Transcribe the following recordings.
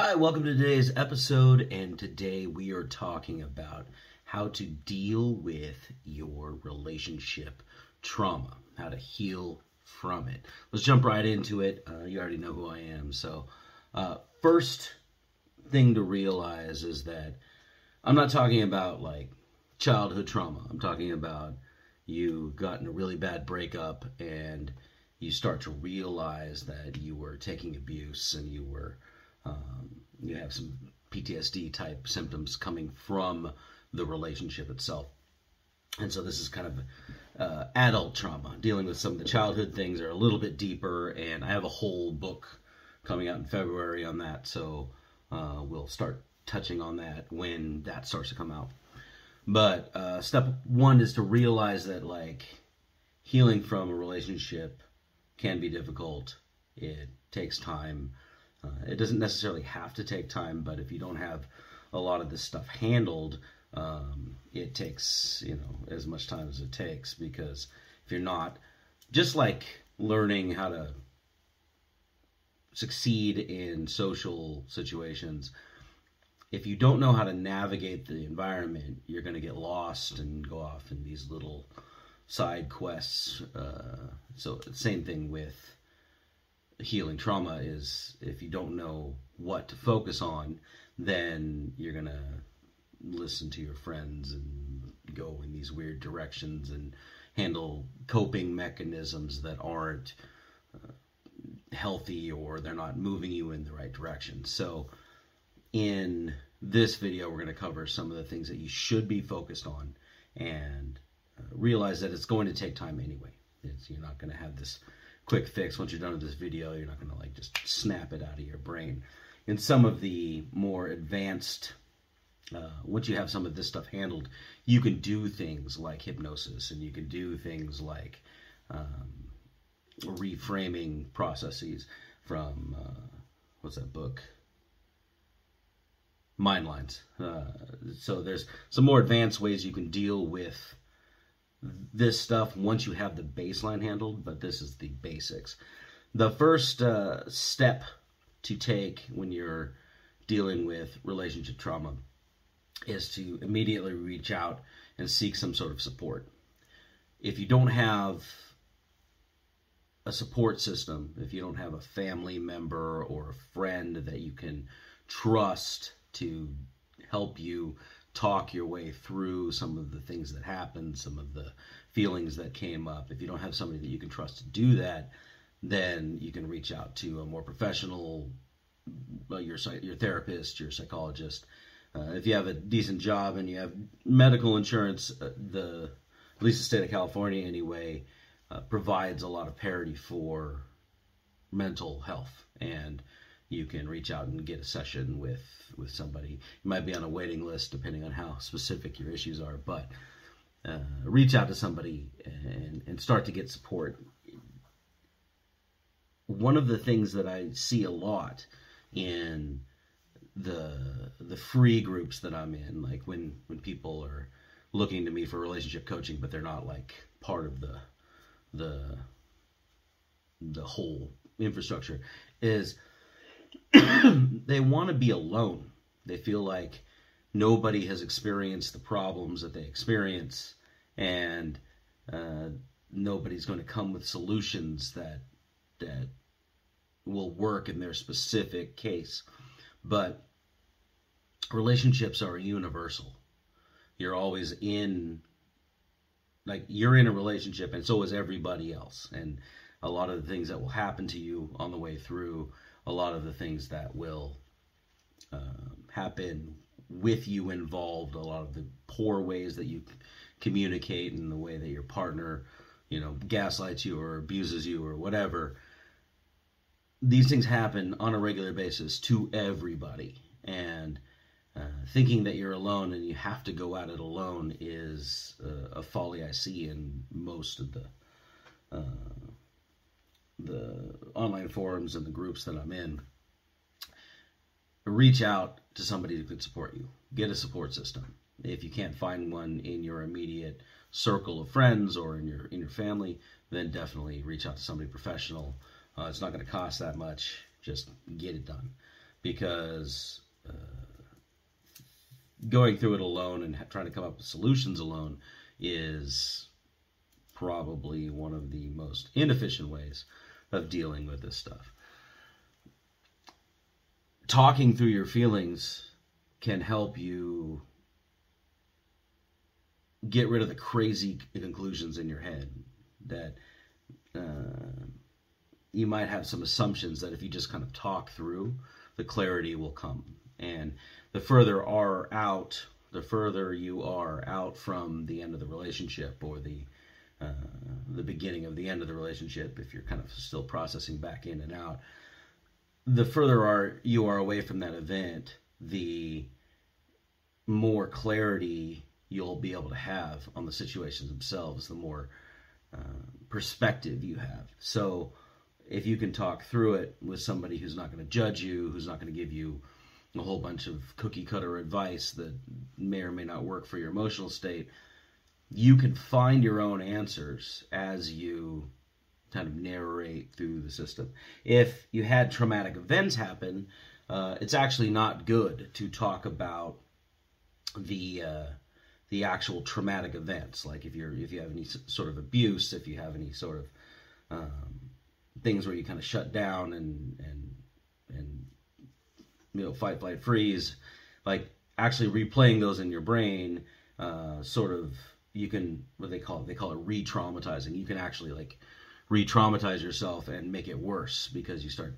Hi, welcome to today's episode, and today we are talking about how to deal with your relationship trauma, how to heal from it. Let's jump right into it. Uh, you already know who I am. So, uh, first thing to realize is that I'm not talking about like childhood trauma. I'm talking about you got in a really bad breakup and you start to realize that you were taking abuse and you were um, you have some PTSD type symptoms coming from the relationship itself. And so this is kind of uh, adult trauma, dealing with some of the childhood things are a little bit deeper. And I have a whole book coming out in February on that. So uh, we'll start touching on that when that starts to come out. But uh, step one is to realize that like healing from a relationship can be difficult. It takes time. Uh, it doesn't necessarily have to take time, but if you don't have a lot of this stuff handled, um, it takes you know as much time as it takes because if you're not just like learning how to succeed in social situations if you don't know how to navigate the environment you're going to get lost and go off in these little side quests. Uh, so same thing with healing trauma is if you don't know what to focus on then you're going to listen to your friends and go in these weird directions and handle coping mechanisms that aren't uh, healthy or they're not moving you in the right direction. So, in this video, we're going to cover some of the things that you should be focused on and uh, realize that it's going to take time anyway. It's, you're not going to have this quick fix once you're done with this video. You're not going to like just snap it out of your brain. In some of the more advanced uh, once you have some of this stuff handled, you can do things like hypnosis and you can do things like um, reframing processes from uh, what's that book? Mind lines. Uh, so there's some more advanced ways you can deal with this stuff once you have the baseline handled, but this is the basics. The first uh, step to take when you're dealing with relationship trauma is to immediately reach out and seek some sort of support. If you don't have a support system, if you don't have a family member or a friend that you can trust to help you talk your way through some of the things that happened, some of the feelings that came up, if you don't have somebody that you can trust to do that, then you can reach out to a more professional, your your therapist, your psychologist, uh, if you have a decent job and you have medical insurance, uh, the at least the state of California anyway uh, provides a lot of parity for mental health, and you can reach out and get a session with with somebody. You might be on a waiting list depending on how specific your issues are, but uh, reach out to somebody and, and start to get support. One of the things that I see a lot in the the free groups that I'm in, like when when people are looking to me for relationship coaching, but they're not like part of the the the whole infrastructure, is they want to be alone. They feel like nobody has experienced the problems that they experience, and uh, nobody's going to come with solutions that that will work in their specific case. But relationships are universal. You're always in, like, you're in a relationship, and so is everybody else. And a lot of the things that will happen to you on the way through, a lot of the things that will uh, happen with you involved, a lot of the poor ways that you communicate, and the way that your partner, you know, gaslights you or abuses you or whatever. These things happen on a regular basis to everybody. And uh, thinking that you're alone and you have to go at it alone is uh, a folly I see in most of the uh, the online forums and the groups that I'm in. Reach out to somebody who could support you. Get a support system. If you can't find one in your immediate circle of friends or in your in your family, then definitely reach out to somebody professional. Uh, it's not going to cost that much. Just get it done. because uh, going through it alone and trying to come up with solutions alone is probably one of the most inefficient ways of dealing with this stuff. Talking through your feelings can help you get rid of the crazy conclusions in your head that uh, you might have some assumptions that if you just kind of talk through, the clarity will come. And the further are out, the further you are out from the end of the relationship or the uh, the beginning of the end of the relationship, if you're kind of still processing back in and out, the further are you are away from that event, the more clarity you'll be able to have on the situations themselves, the more uh, perspective you have. So if you can talk through it with somebody who's not going to judge you, who's not going to give you a whole bunch of cookie cutter advice that may or may not work for your emotional state, you can find your own answers as you kind of narrate through the system. If you had traumatic events happen, uh, it's actually not good to talk about the uh, the actual traumatic events. Like if you're if you have any sort of abuse, if you have any sort of um, things where you kind of shut down and and and you know fight flight freeze like actually replaying those in your brain uh, sort of you can what they call it they call it re-traumatizing you can actually like re-traumatize yourself and make it worse because you start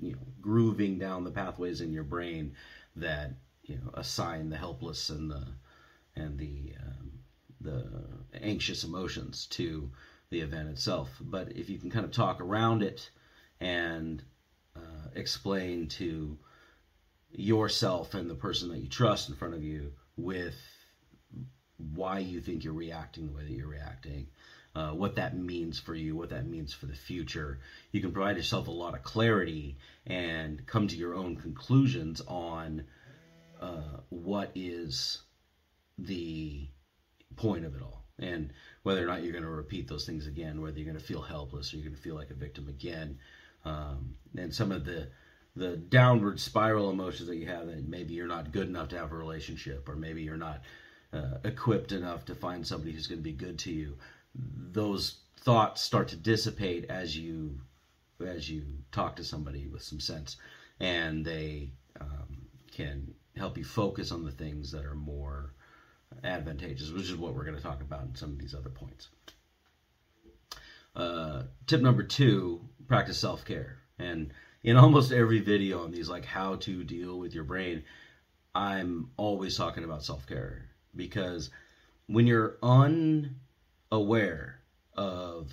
you know grooving down the pathways in your brain that you know assign the helpless and the and the um, the anxious emotions to the event itself. But if you can kind of talk around it and uh, explain to yourself and the person that you trust in front of you with why you think you're reacting the way that you're reacting, uh, what that means for you, what that means for the future. You can provide yourself a lot of clarity and come to your own conclusions on uh, what is the point of it all. And whether or not you're going to repeat those things again, whether you're going to feel helpless or you're going to feel like a victim again, um, and some of the the downward spiral emotions that you have that maybe you're not good enough to have a relationship, or maybe you're not uh, equipped enough to find somebody who's going to be good to you. Those thoughts start to dissipate as you as you talk to somebody with some sense, and they um, can help you focus on the things that are more advantageous, which is what we're going to talk about in some of these other points. Uh, tip number two practice self care. And in almost every video on these, like how to deal with your brain, I'm always talking about self care because when you're unaware of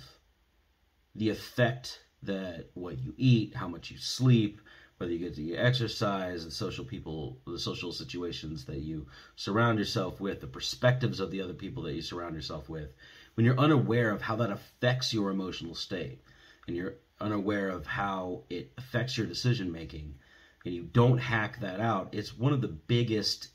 the effect that what you eat, how much you sleep, whether you get to exercise, the social people, the social situations that you surround yourself with, the perspectives of the other people that you surround yourself with, when you're unaware of how that affects your emotional state, and you're unaware of how it affects your decision making, and you don't hack that out, it's one of the biggest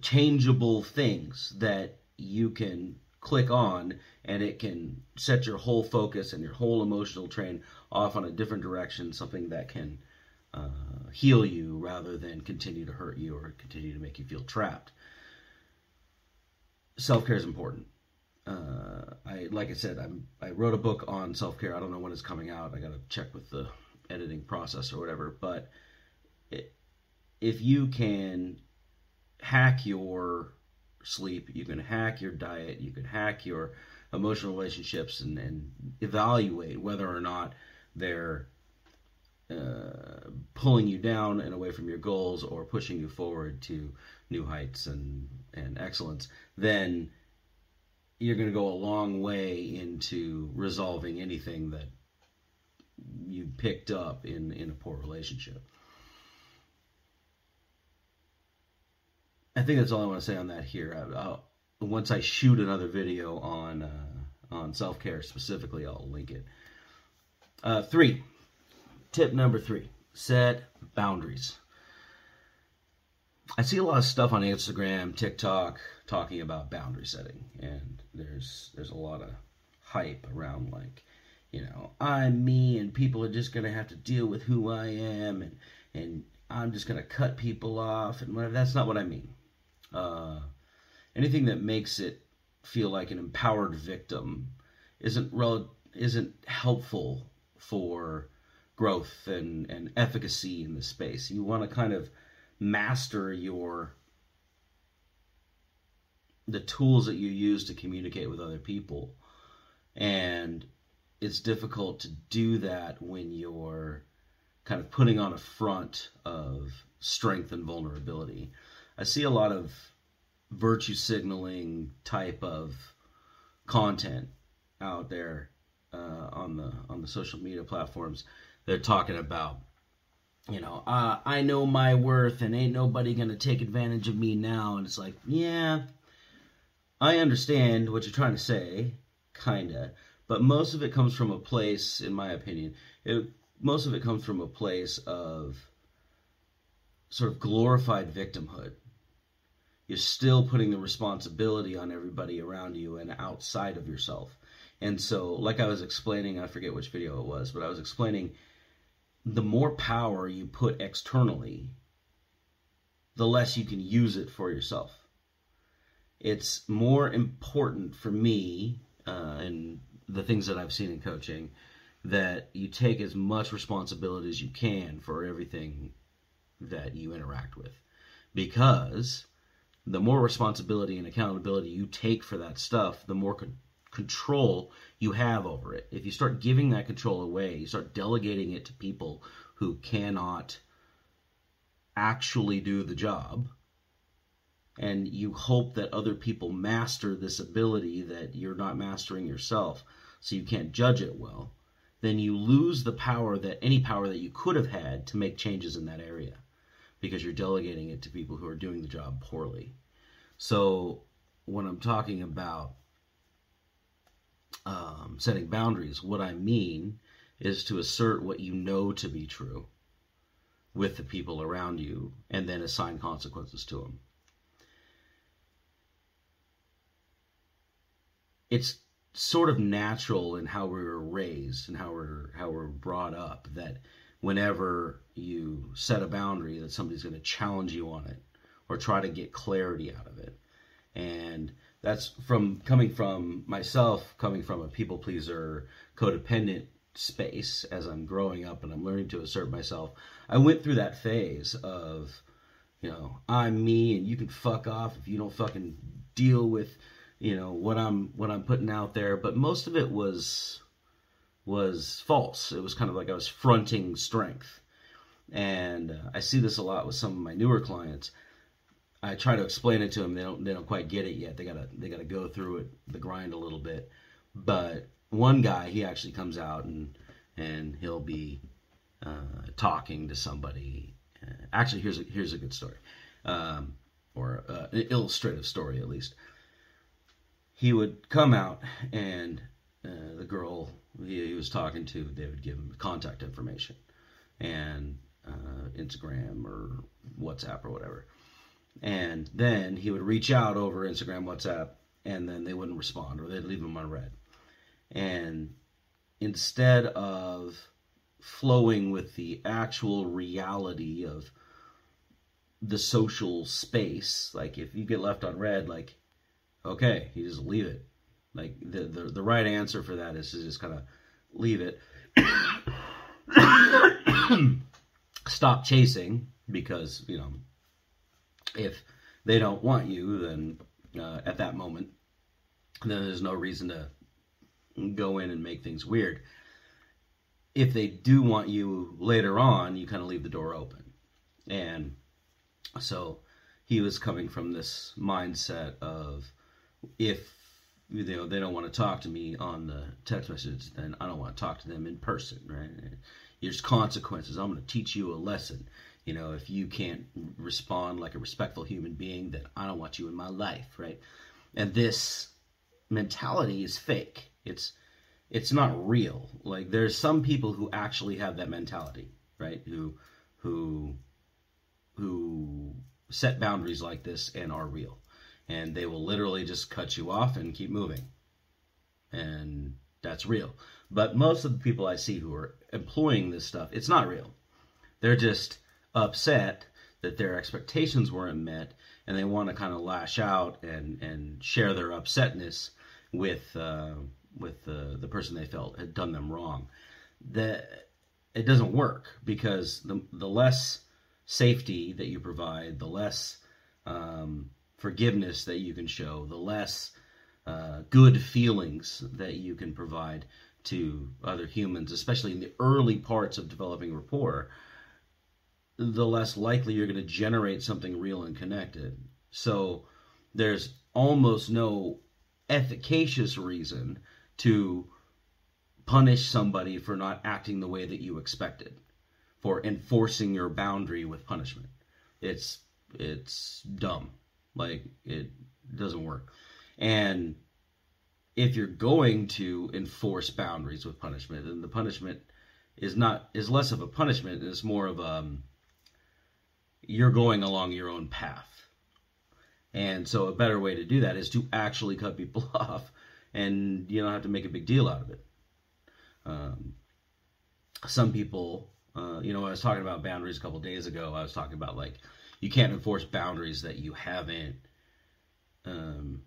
changeable things that you can click on and it can set your whole focus and your whole emotional train off on a different direction, something that can uh, heal you rather than continue to hurt you or continue to make you feel trapped. Self care is important. Uh, I like I said, I'm, I wrote a book on self care. I don't know when it's coming out. I got to check with the editing process or whatever. But it, if you can hack your sleep, you can hack your diet, you can hack your emotional relationships and, and evaluate whether or not they're uh, pulling you down and away from your goals or pushing you forward to new heights and, and excellence, then you're going to go a long way into resolving anything that you picked up in, in a poor relationship. I think that's all I want to say on that here. I'll, once I shoot another video on uh, on self care specifically, I'll link it. Uh, three, tip number three: set boundaries. I see a lot of stuff on Instagram, TikTok, talking about boundary setting, and there's there's a lot of hype around like you know, I'm me and people are just to have to deal with who I am and, and I'm just to cut people off and whatever. That's not what I mean. Uh, anything that makes it feel like an empowered victim isn't rel- isn't helpful for growth and, and efficacy in the space. You want to kind of master your the tools that you use to communicate with other people. And it's difficult to do that when you're kind of putting on a front of strength and vulnerability. I see a lot of virtue signaling type of content out there uh, on the on the social media platforms. They're talking about, you know, uh, I know my worth and ain't nobody gonna take advantage of me now. And it's like, yeah, I understand what you're trying to say, kinda, but most of it comes from a place, in my opinion, it, most of it comes from a place of sort of glorified victimhood. You're still putting the responsibility on everybody around you and outside of yourself. And so, like I was explaining, I forget which video it was, but I was explaining the more power you put externally, the less you can use it for yourself. It's more important for me uh, and the things that I've seen in coaching that you take as much responsibility as you can for everything that you interact with. Because the more responsibility and accountability you take for that stuff, the more con- control you have over it. If you start giving that control away, you start delegating it to people who cannot actually do the job, and you hope that other people master this ability that you're not mastering yourself, so you can't judge it well, then you lose the power that any power that you could have had to make changes in that area because you're delegating it to people who are doing the job poorly. So when I'm talking about um, setting boundaries, what I mean is to assert what you know to be true with the people around you and then assign consequences to them. It's sort of natural in how we were raised and how we're how we're brought up that whenever you set a boundary that somebody's going to challenge you on it or try to get clarity out of it. And that's from coming from myself coming from a people pleaser codependent space as i'm growing up and i'm learning to assert myself i went through that phase of you know i'm me and you can fuck off if you don't fucking deal with you know what I'm what I'm putting out there, but most of it was was false. It was kind of like I was fronting strength, and uh, I see this a lot with some of my newer clients. I try to explain it to them; they don't they don't quite get it yet. They gotta they gotta go through it the grind a little bit. But one guy, he actually comes out and and he'll be uh, talking to somebody. Uh, actually, here's a here's a good story, um, or uh, an illustrative story at least he would come out and uh, the girl he, he, was talking to, they would give him contact information and uh, Instagram or WhatsApp or whatever. And then he would reach out over Instagram, WhatsApp, and then they wouldn't respond or they'd leave him on read. And instead of flowing with the actual reality of the social space, like if you get left on read, like okay, you just leave it. Like the the, the right answer for that is to just kind of leave it. Stop chasing because you know if they don't want you, then uh, at that moment, then there's no reason to go in and make things weird. If they do want you later on, you kind of leave the door open. And so he was coming from this mindset of if you know they don't want to talk to me on the text message, then I don't want to talk to them in person, right? There's consequences. I'm going to teach you a lesson. You know, if you can't respond like a respectful human being, then I don't want you in my life, right? And this mentality is fake. It's it's not real. Like there's some people who actually have that mentality, right? Who who who set boundaries like this and are real and they will literally just cut you off and keep moving. And that's real. But most of the people I see who are employing this stuff, it's not real. They're just upset that their expectations weren't met and they want to kind of lash out and, and share their upsetness with uh, with the, the person they felt had done them wrong. That it doesn't work because the, the less safety that you provide, the less um, forgiveness that you can show, the less uh, good feelings that you can provide to other humans, especially in the early parts of developing rapport, the less likely you're going to generate something real and connected. So there's almost no efficacious reason to punish somebody for not acting the way that you expected, for enforcing your boundary with punishment. It's it's dumb. Like it doesn't work. And if you're going to enforce boundaries with punishment, then the punishment is not is less of a punishment, it's more of a um, you're going along your own path. And so a better way to do that is to actually cut people off and you don't have to make a big deal out of it. Um, some people, uh, you know, I was talking about boundaries a couple days ago. I was talking about like you can't enforce boundaries that you haven't um,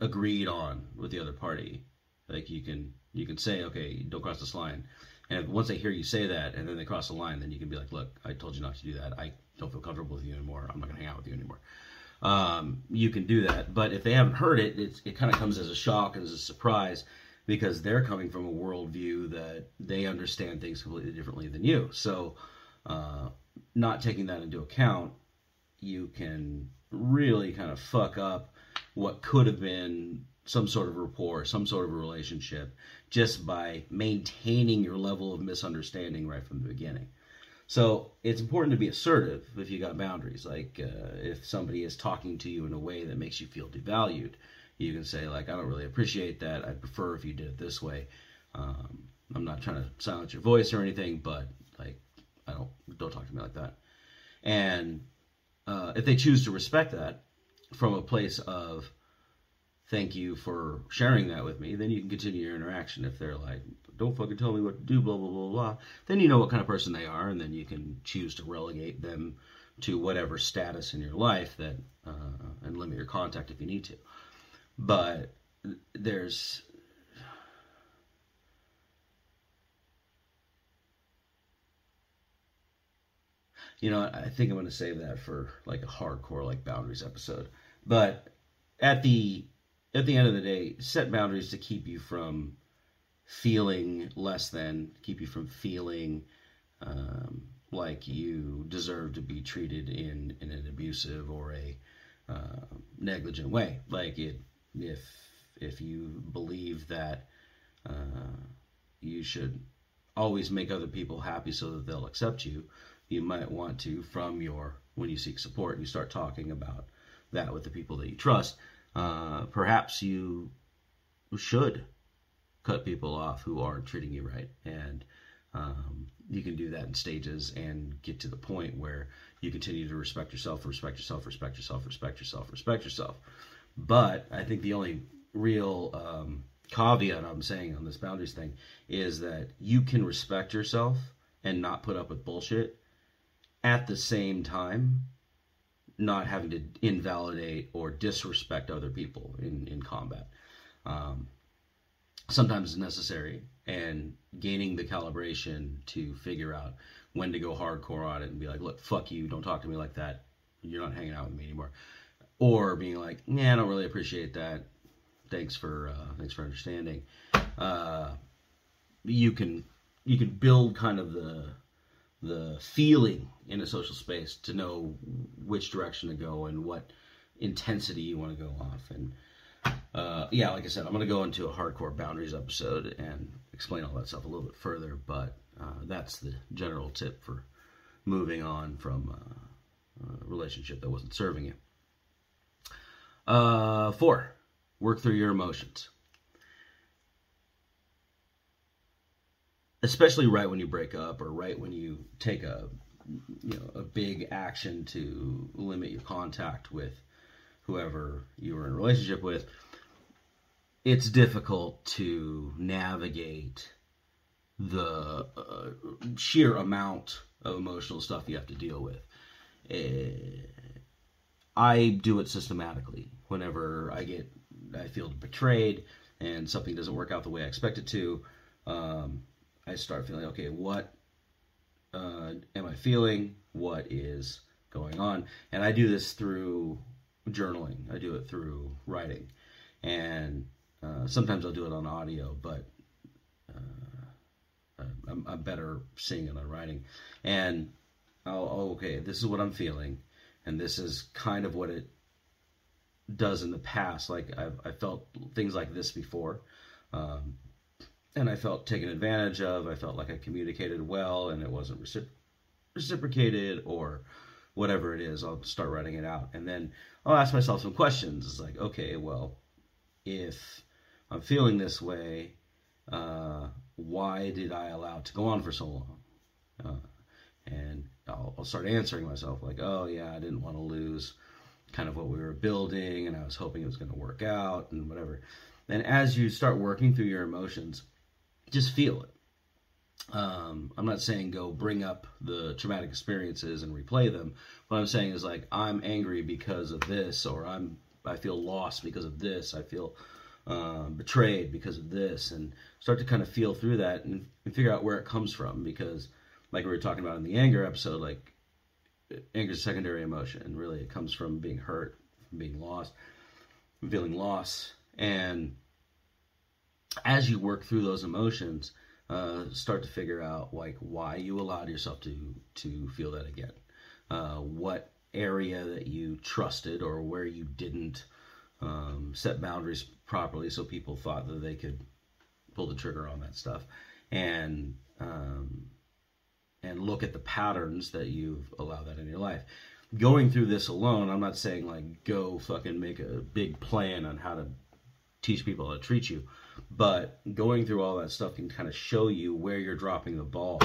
agreed on with the other party. Like you can you can say, okay, don't cross this line, and once they hear you say that, and then they cross the line, then you can be like, look, I told you not to do that. I don't feel comfortable with you anymore. I'm not gonna hang out with you anymore. Um, you can do that, but if they haven't heard it, it kind of comes as a shock and as a surprise because they're coming from a worldview that they understand things completely differently than you. So, uh, not taking that into account, you can really kind of fuck up what could have been some sort of rapport, some sort of a relationship, just by maintaining your level of misunderstanding right from the beginning. So it's important to be assertive if you got boundaries. Like uh, if somebody is talking to you in a way that makes you feel devalued, you can say like, "I don't really appreciate that. I'd prefer if you did it this way." Um, I'm not trying to silence your voice or anything, but like, I don't don't talk to me like that. And uh, if they choose to respect that from a place of thank you for sharing that with me, then you can continue your interaction. If they're like, don't fucking tell me what to do, blah, blah, blah, blah, then you know what kind of person they are, and then you can choose to relegate them to whatever status in your life that, uh, and limit your contact if you need to. But there's, you know, I think I'm going to save that for like a hardcore like boundaries episode. But at the at the end of the day, set boundaries to keep you from feeling less than, keep you from feeling um, like you deserve to be treated in, in an abusive or a uh, negligent way. Like it, if if you believe that uh, you should always make other people happy so that they'll accept you, you might want to, from your when you seek support, you start talking about that with the people that you trust uh, perhaps you should cut people off who aren't treating you right. And um, you can do that in stages and get to the point where you continue to respect yourself, respect yourself, respect yourself, respect yourself, respect yourself. But I think the only real um, caveat I'm saying on this boundaries thing is that you can respect yourself and not put up with bullshit at the same time not having to invalidate or disrespect other people in, in combat. Um, sometimes it's necessary, and gaining the calibration to figure out when to go hardcore on it and be like, look, fuck you, don't talk to me like that. You're not hanging out with me anymore. Or being like, yeah, I don't really appreciate that. Thanks for uh, thanks for understanding. Uh, you can you can build kind of the the feeling in a social space to know which direction to go and what intensity you want to go off. And uh, yeah, like I said, I'm going to go into a hardcore boundaries episode and explain all that stuff a little bit further. But uh, that's the general tip for moving on from uh, a relationship that wasn't serving you. Uh, four, work through your emotions. Especially right when you break up or right when you take a you know a big action to limit your contact with whoever you were in a relationship with it's difficult to navigate the uh, sheer amount of emotional stuff you have to deal with. Uh, I do it systematically. Whenever I get, I feel betrayed and something doesn't work out the way I expect it to, um, I start feeling, okay, what uh, am I feeling? What is going on? And I do this through journaling. I do it through writing, and uh, sometimes I'll do it on audio, but uh, I'm, I'm, better seeing it on writing. And I'll, oh, okay, this is what I'm feeling, and this is kind of what it does in the past. Like I've I felt things like this before. Um, and I felt taken advantage of. I felt like I communicated well and it wasn't recipro- reciprocated or whatever it is. I'll start writing it out. And then I'll ask myself some questions. It's like, okay, well, if I'm feeling this way, uh, why did I allow it to go on for so long? Uh, and I'll, I'll, start answering myself like, oh, yeah, I didn't want to lose kind of what we were building and I was hoping it was going to work out and whatever. And as you start working through your emotions, just feel it. Um, I'm not saying go bring up the traumatic experiences and replay them. What I'm saying is like I'm angry because of this, or I'm I feel lost because of this. I feel uh, betrayed because of this, and start to kind of feel through that and, and figure out where it comes from. Because like we were talking about in the anger episode, like anger is a secondary emotion, and really it comes from being hurt, from being lost, feeling loss, and as you work through those emotions, uh, start to figure out like why you allowed yourself to to feel that again. Uh, what area that you trusted or where you didn't um, set boundaries properly, so people thought that they could pull the trigger on that stuff, and um, and look at the patterns that you've allowed that in your life. Going through this alone, I'm not saying like go fucking make a big plan on how to teach people how to treat you. But going through all that stuff can kind of show you where you're dropping the ball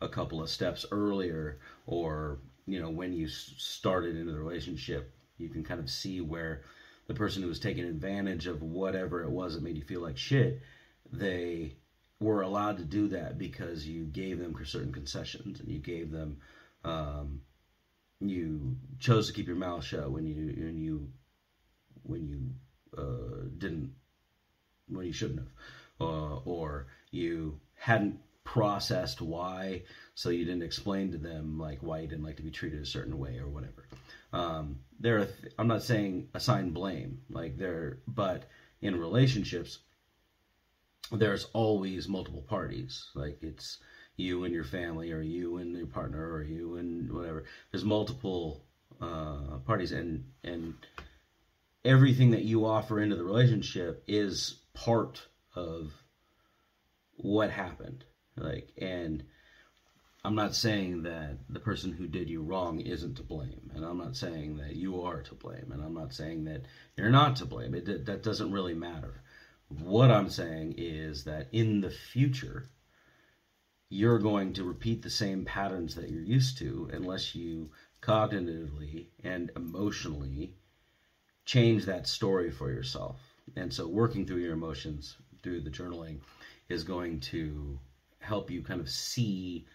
a couple of steps earlier, or you know when you started into the relationship, you can kind of see where the person who was taking advantage of whatever it was that made you feel like shit, they were allowed to do that because you gave them certain concessions and you gave them um, you chose to keep your mouth shut when you when you when you uh, didn't when you shouldn't have, uh, or you hadn't processed why, so you didn't explain to them like why you didn't like to be treated a certain way or whatever. Um, there, are th- I'm not saying assign blame, like there, but in relationships, there's always multiple parties. Like it's you and your family, or you and your partner, or you and whatever. There's multiple uh, parties, and and everything that you offer into the relationship is part of what happened. Like, and I'm not saying that the person who did you wrong isn't to blame, and I'm not saying that you are to blame, and I'm not saying that you're not to blame. It that doesn't really matter. What I'm saying is that in the future, you're going to repeat the same patterns that you're used to unless you cognitively and emotionally change that story for yourself. And so working through your emotions through the journaling is going to help you kind of see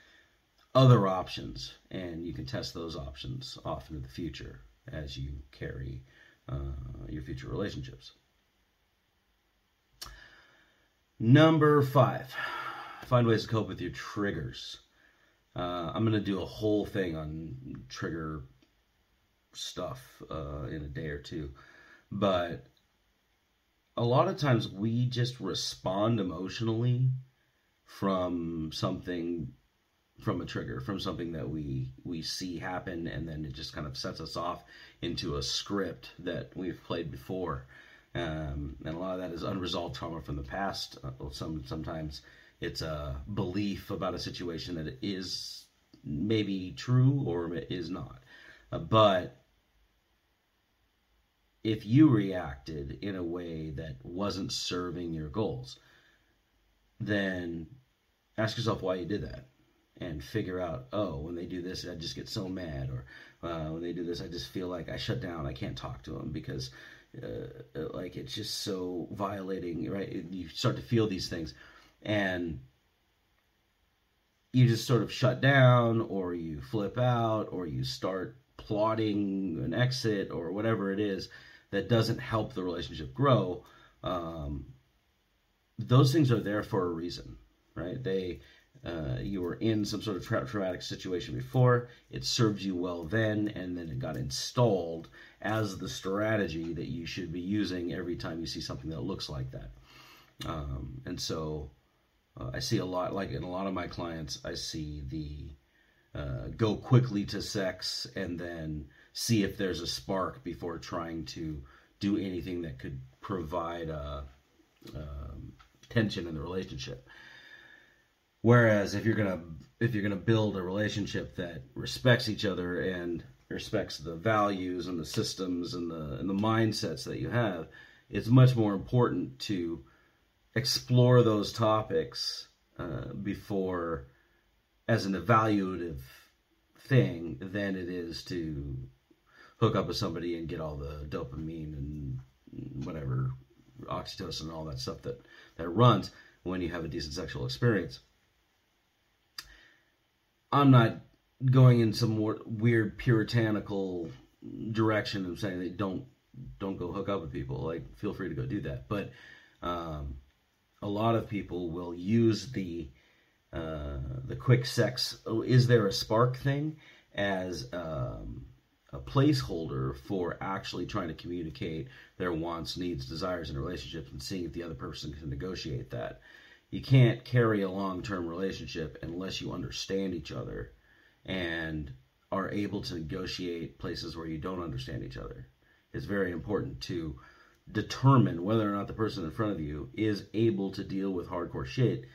other options and you can test those options off into the future as you carry uh, your future relationships. Number five, find ways to cope with your triggers. Uh, I'm going to do a whole thing on trigger stuff uh, in a day or two. But a lot of times we just respond emotionally from something from a trigger from something that we we see happen and then it just kind of sets us off into a script that we've played before. Um, and a lot of that is unresolved trauma from the past. Uh, some sometimes it's a belief about a situation that is maybe true or is not. Uh, but if you reacted in a way that wasn't serving your goals, then ask yourself why you did that and figure out, oh, when they do this, I just get so mad, or uh, when they do this, I just feel like I shut down. I can't talk to them because uh, like it's just so violating, right? You start to feel these things, and you just sort of shut down, or you flip out, or you start plotting an exit, or whatever it is that doesn't help the relationship grow. Um, those things are there for a reason, right? They uh, you were in some sort of tra- traumatic situation before, it served you well then, and then it got installed as the strategy that you should be using every time you see something that looks like that. Um, and so uh, I see a lot, like in a lot of my clients, I see the uh, go quickly to sex and then see if there's a spark before trying to do anything that could provide a, uh, um, tension in the relationship. Whereas if you're gonna if you're gonna build a relationship that respects each other and respects the values and the systems and the and the mindsets that you have, it's much more important to explore those topics uh, before as an evaluative thing than it is to hook up with somebody and get all the dopamine and whatever oxytocin and all that stuff that that runs when you have a decent sexual experience. I'm not going in some more weird puritanical direction and saying that don't don't go hook up with people. Like, feel free to go do that. But um, a lot of people will use the uh, the quick sex. Oh, is there a spark thing as um, a placeholder for actually trying to communicate their wants, needs, desires, and relationships, and seeing if the other person can negotiate that you can't carry a long term relationship unless you understand each other and are able to negotiate places where you don't understand each other. It's very important to determine whether or not the person in front of you is able to deal with hardcore shit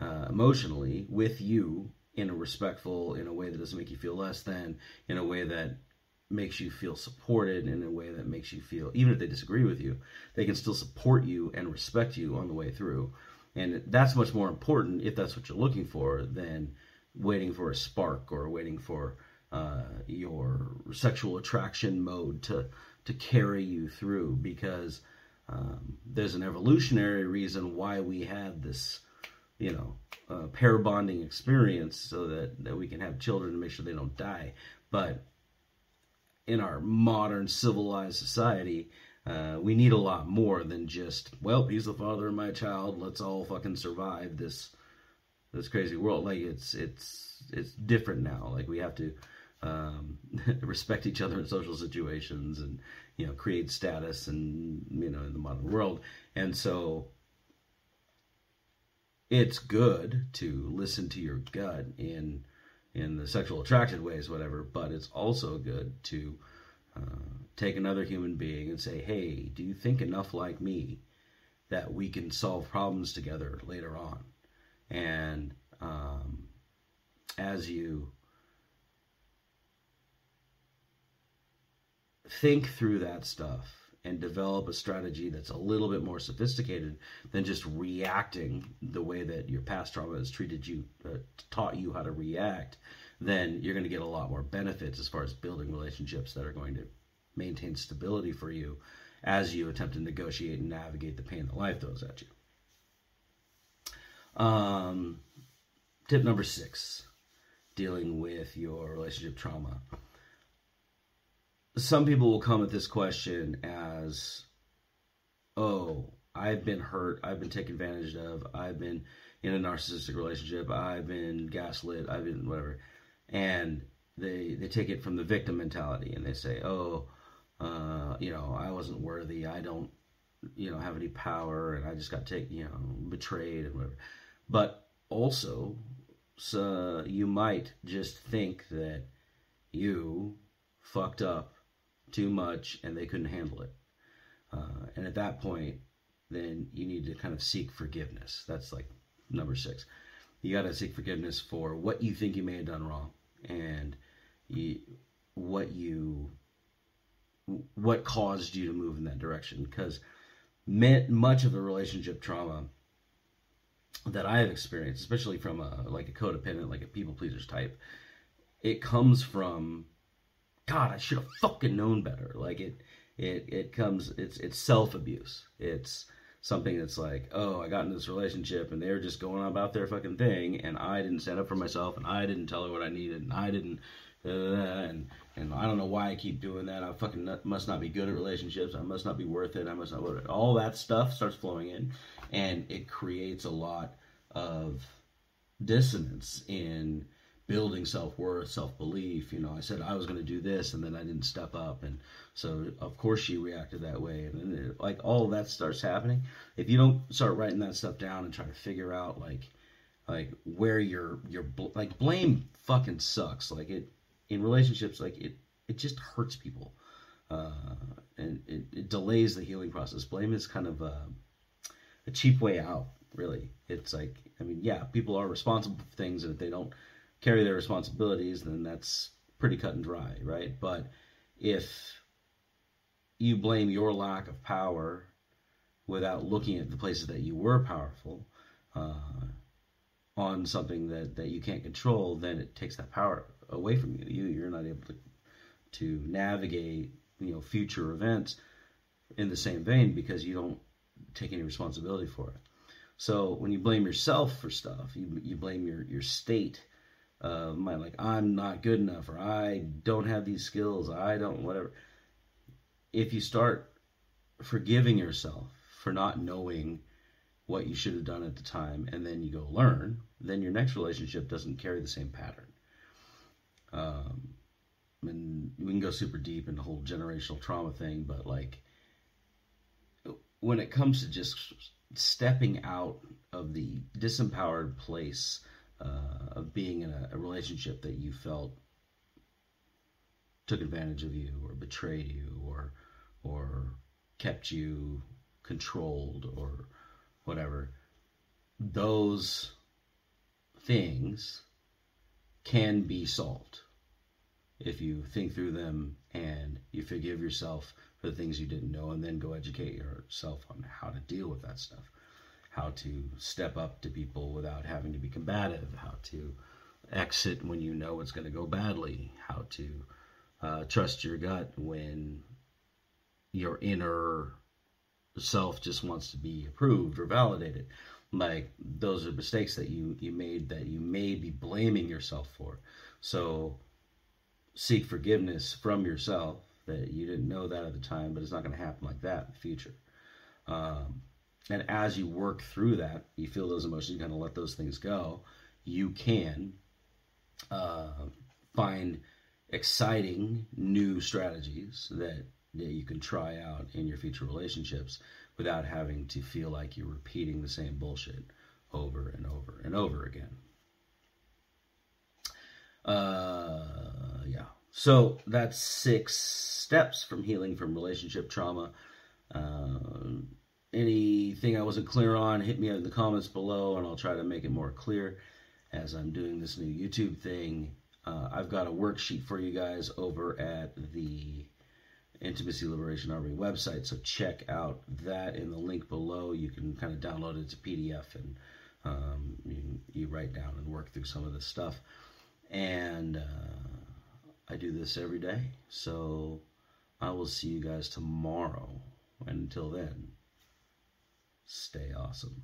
uh, emotionally with you in a respectful, in a way that doesn't make you feel less than, in a way that makes you feel supported, in a way that makes you feel, even if they disagree with you, they can still support you and respect you on the way through. And that's much more important if that's what you're looking for than waiting for a spark or waiting for uh, your sexual attraction mode to to carry you through because um, there's an evolutionary reason why we have this you know uh, pair bonding experience so that, that we can have children and make sure they don't die but in our modern civilized society uh, we need a lot more than just, well, he's the father of my child. Let's all fucking survive this this crazy world. Like it's it's it's different now. Like we have to um, respect each other in social situations and you know create status and you know in the modern world. And so it's good to listen to your gut in in the sexual attraction ways, whatever. But it's also good to uh, take another human being and say, hey, do you think enough like me that we can solve problems together later on? And um, as you think through that stuff and develop a strategy that's a little bit more sophisticated than just reacting the way that your past trauma has treated you, uh, taught you how to react, then you're going to get a lot more benefits as far as building relationships that are going to maintain stability for you as you attempt to negotiate and navigate the pain that life throws at you. Um, tip number six dealing with your relationship trauma. Some people will come at this question as, oh, I've been hurt, I've been taken advantage of, I've been in a narcissistic relationship, I've been gaslit, I've been whatever. And they they take it from the victim mentality and they say, "Oh, uh, you know, I wasn't worthy. I don't, you know, have any power, and I just got taken, you know, betrayed and whatever. But also, so you might just think that you fucked up too much and they couldn't handle it. Uh, and at that point, then you need to kind of seek forgiveness. That's like number six. You got to seek forgiveness for what you think you may have done wrong and you, what you what caused you to move in that direction because much of the relationship trauma that I have experienced, especially from a like a codependent, like a people pleasers type, it comes from God. I should have fucking known better. Like it, it it comes it's it's self abuse. It's something that's like, oh, I got into this relationship and they're just going about their fucking thing, and I didn't stand up for myself, and I didn't tell her what I needed, and I didn't, uh, and and I don't know why I keep doing that. I fucking not, must not be good at relationships. I must not be worth it. I must not. It. All that stuff starts flowing in, and it creates a lot of dissonance in building self worth, self belief. You know, I said I was going to do this, and then I didn't step up, and so of course she reacted that way, and then it, like all that starts happening. If you don't start writing that stuff down and try to figure out like like where your your like blame fucking sucks. Like it in relationships, like it it just hurts people, uh, and it, it delays the healing process. Blame is kind of a, a cheap way out. Really, it's like I mean, yeah, people are responsible for things, and if they don't carry their responsibilities, then that's pretty cut and dry, right? But if you blame your lack of power without looking at the places that you were powerful uh, on something that, that you can't control, then it takes that power away from you. You you're not able to to navigate you know future events in the same vein because you don't take any responsibility for it. So when you blame yourself for stuff, you you blame your your state uh, my like I'm not good enough or I don't have these skills, I don't whatever. If you start forgiving yourself for not knowing what you should have done at the time and then you go learn, then your next relationship doesn't carry the same pattern. Um, and we can go super deep into the whole generational trauma thing, but like when it comes to just stepping out of the disempowered place uh, of being in a, a relationship that you felt took advantage of you or betrayed you or or kept you controlled or whatever those things can be solved if you think through them and you forgive yourself for the things you didn't know and then go educate yourself on how to deal with that stuff how to step up to people without having to be combative, how to exit when you know it's going to go badly, how to uh, trust your gut when your inner self just wants to be approved or validated. Like those are mistakes that you you made that you may be blaming yourself for. So seek forgiveness from yourself that you didn't know that at the time, but it's not going to happen like that in the future. Um, and as you work through that, you feel those emotions, you kind of let those things go, you can uh, find exciting new strategies that, that you can try out in your future relationships without having to feel like you're repeating the same bullshit over and over and over again. Uh, yeah. So that's six steps from healing from relationship trauma. Uh, anything I wasn't clear on, hit me in the comments below and I'll try to make it more clear as I'm doing this new YouTube thing. Uh, I've got a worksheet for you guys over at the Intimacy Liberation Army website, so check out that in the link below. You can kind of download it a PDF and um, you, you, write down and work through some of this stuff. And uh, I do this every day, so I will see you guys tomorrow. And Until then, stay awesome.